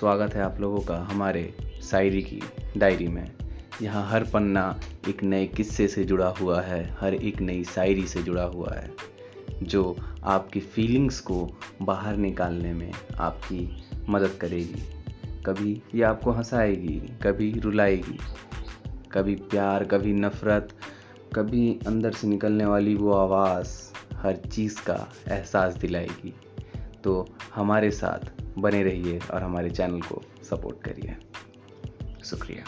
स्वागत है आप लोगों का हमारे शायरी की डायरी में। यहाँ हर पन्ना एक नए किस्से से जुड़ा हुआ है, हर एक नई शायरी से जुड़ा हुआ है, जो आपकी फीलिंग्स को बाहर निकालने में आपकी मदद करेगी। कभी ये आपको हंसाएगी, कभी रुलाएगी, कभी प्यार, कभी नफ़रत, कभी अंदर से निकलने वाली वो आवाज़ हर चीज़ का एहसास दिलाएगी। तो हमारे साथ बने रहिए और हमारे चैनल को सपोर्ट करिए। शुक्रिया।